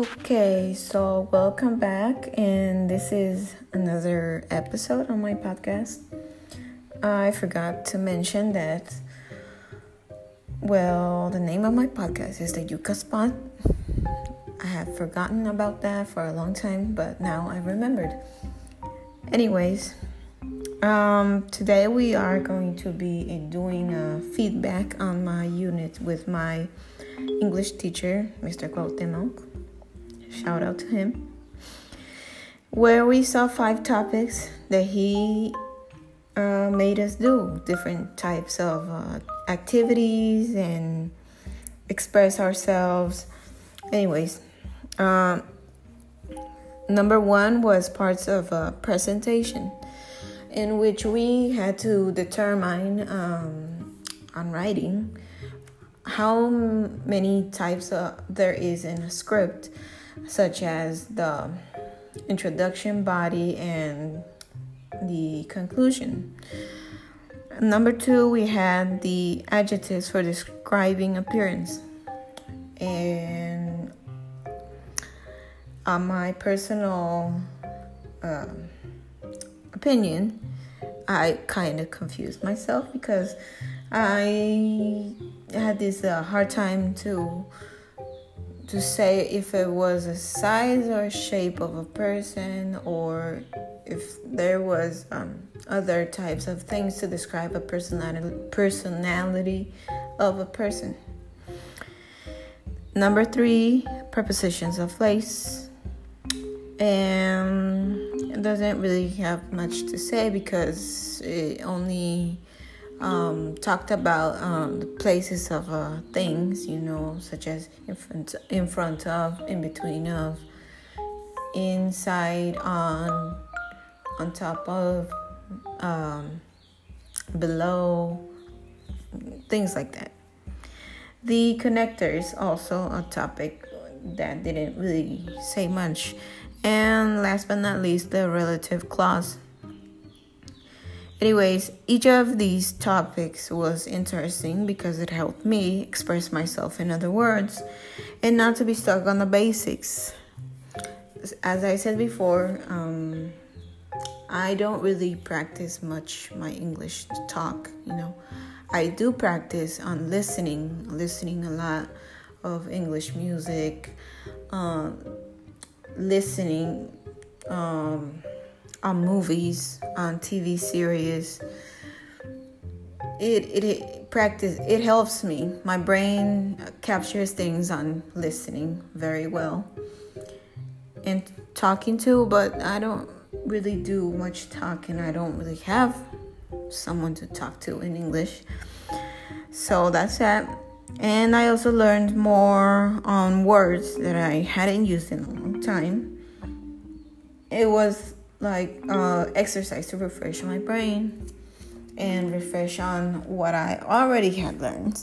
Okay, so welcome back, and this is another episode on my podcast. I forgot to mention that, well, the name of my podcast is the Yucca Spot. I have forgotten about that for a long time, but now I remembered. Anyways, um, today we are going to be doing a feedback on my unit with my English teacher, Mr. Cuauhtemoc shout out to him, where we saw five topics that he uh, made us do different types of uh, activities and express ourselves. Anyways, um, number one was parts of a presentation in which we had to determine um, on writing how many types of, there is in a script such as the introduction, body, and the conclusion. Number two, we had the adjectives for describing appearance. And on my personal uh, opinion, I kind of confused myself because I had this uh, hard time to to say if it was a size or shape of a person or if there was um, other types of things to describe a personality personality of a person. Number three, prepositions of place. And it doesn't really have much to say because it only um, talked about um, the places of uh, things, you know, such as in front, in front of, in between of, inside, on, on top of, um, below, things like that. The connectors also a topic that didn't really say much. And last but not least, the relative clause. Anyways, each of these topics was interesting because it helped me express myself in other words and not to be stuck on the basics. As I said before, um, I don't really practice much my English talk, you know. I do practice on listening, listening a lot of English music, uh, listening. Um, on movies, on TV series. It, it, it practice it helps me. My brain captures things on listening very well and talking too, but I don't really do much talking. I don't really have someone to talk to in English. So that's that. And I also learned more on words that I hadn't used in a long time. It was like uh, exercise to refresh my brain and refresh on what I already had learned,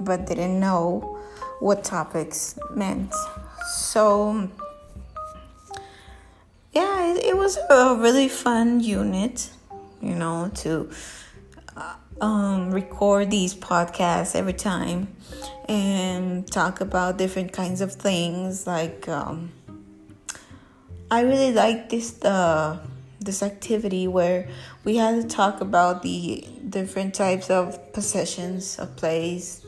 but didn't know what topics meant. So, yeah, it, it was a really fun unit, you know, to uh, um, record these podcasts every time and talk about different kinds of things like. Um, I really like this uh, this activity where we had to talk about the different types of possessions of place,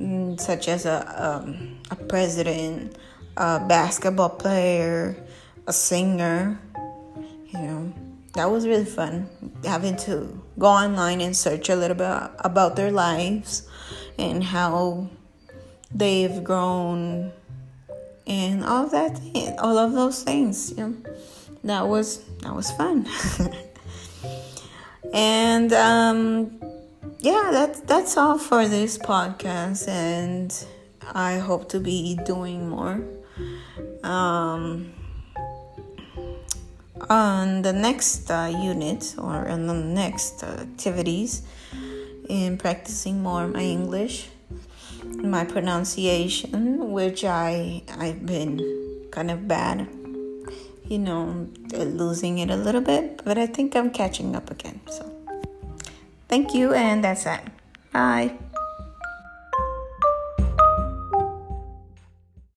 mm, such as a um, a president, a basketball player, a singer. You know, that was really fun having to go online and search a little bit about their lives and how they've grown and all of that all of those things you know. That was that was fun. And um yeah that's that's all for this podcast and i hope to be doing more. Um on the next uh, unit or on the next uh, activities in practicing more my english my pronunciation, which I I've been kind of bad, you know, losing it a little bit, but I think I'm catching up again. So, thank you, and that's it. Bye.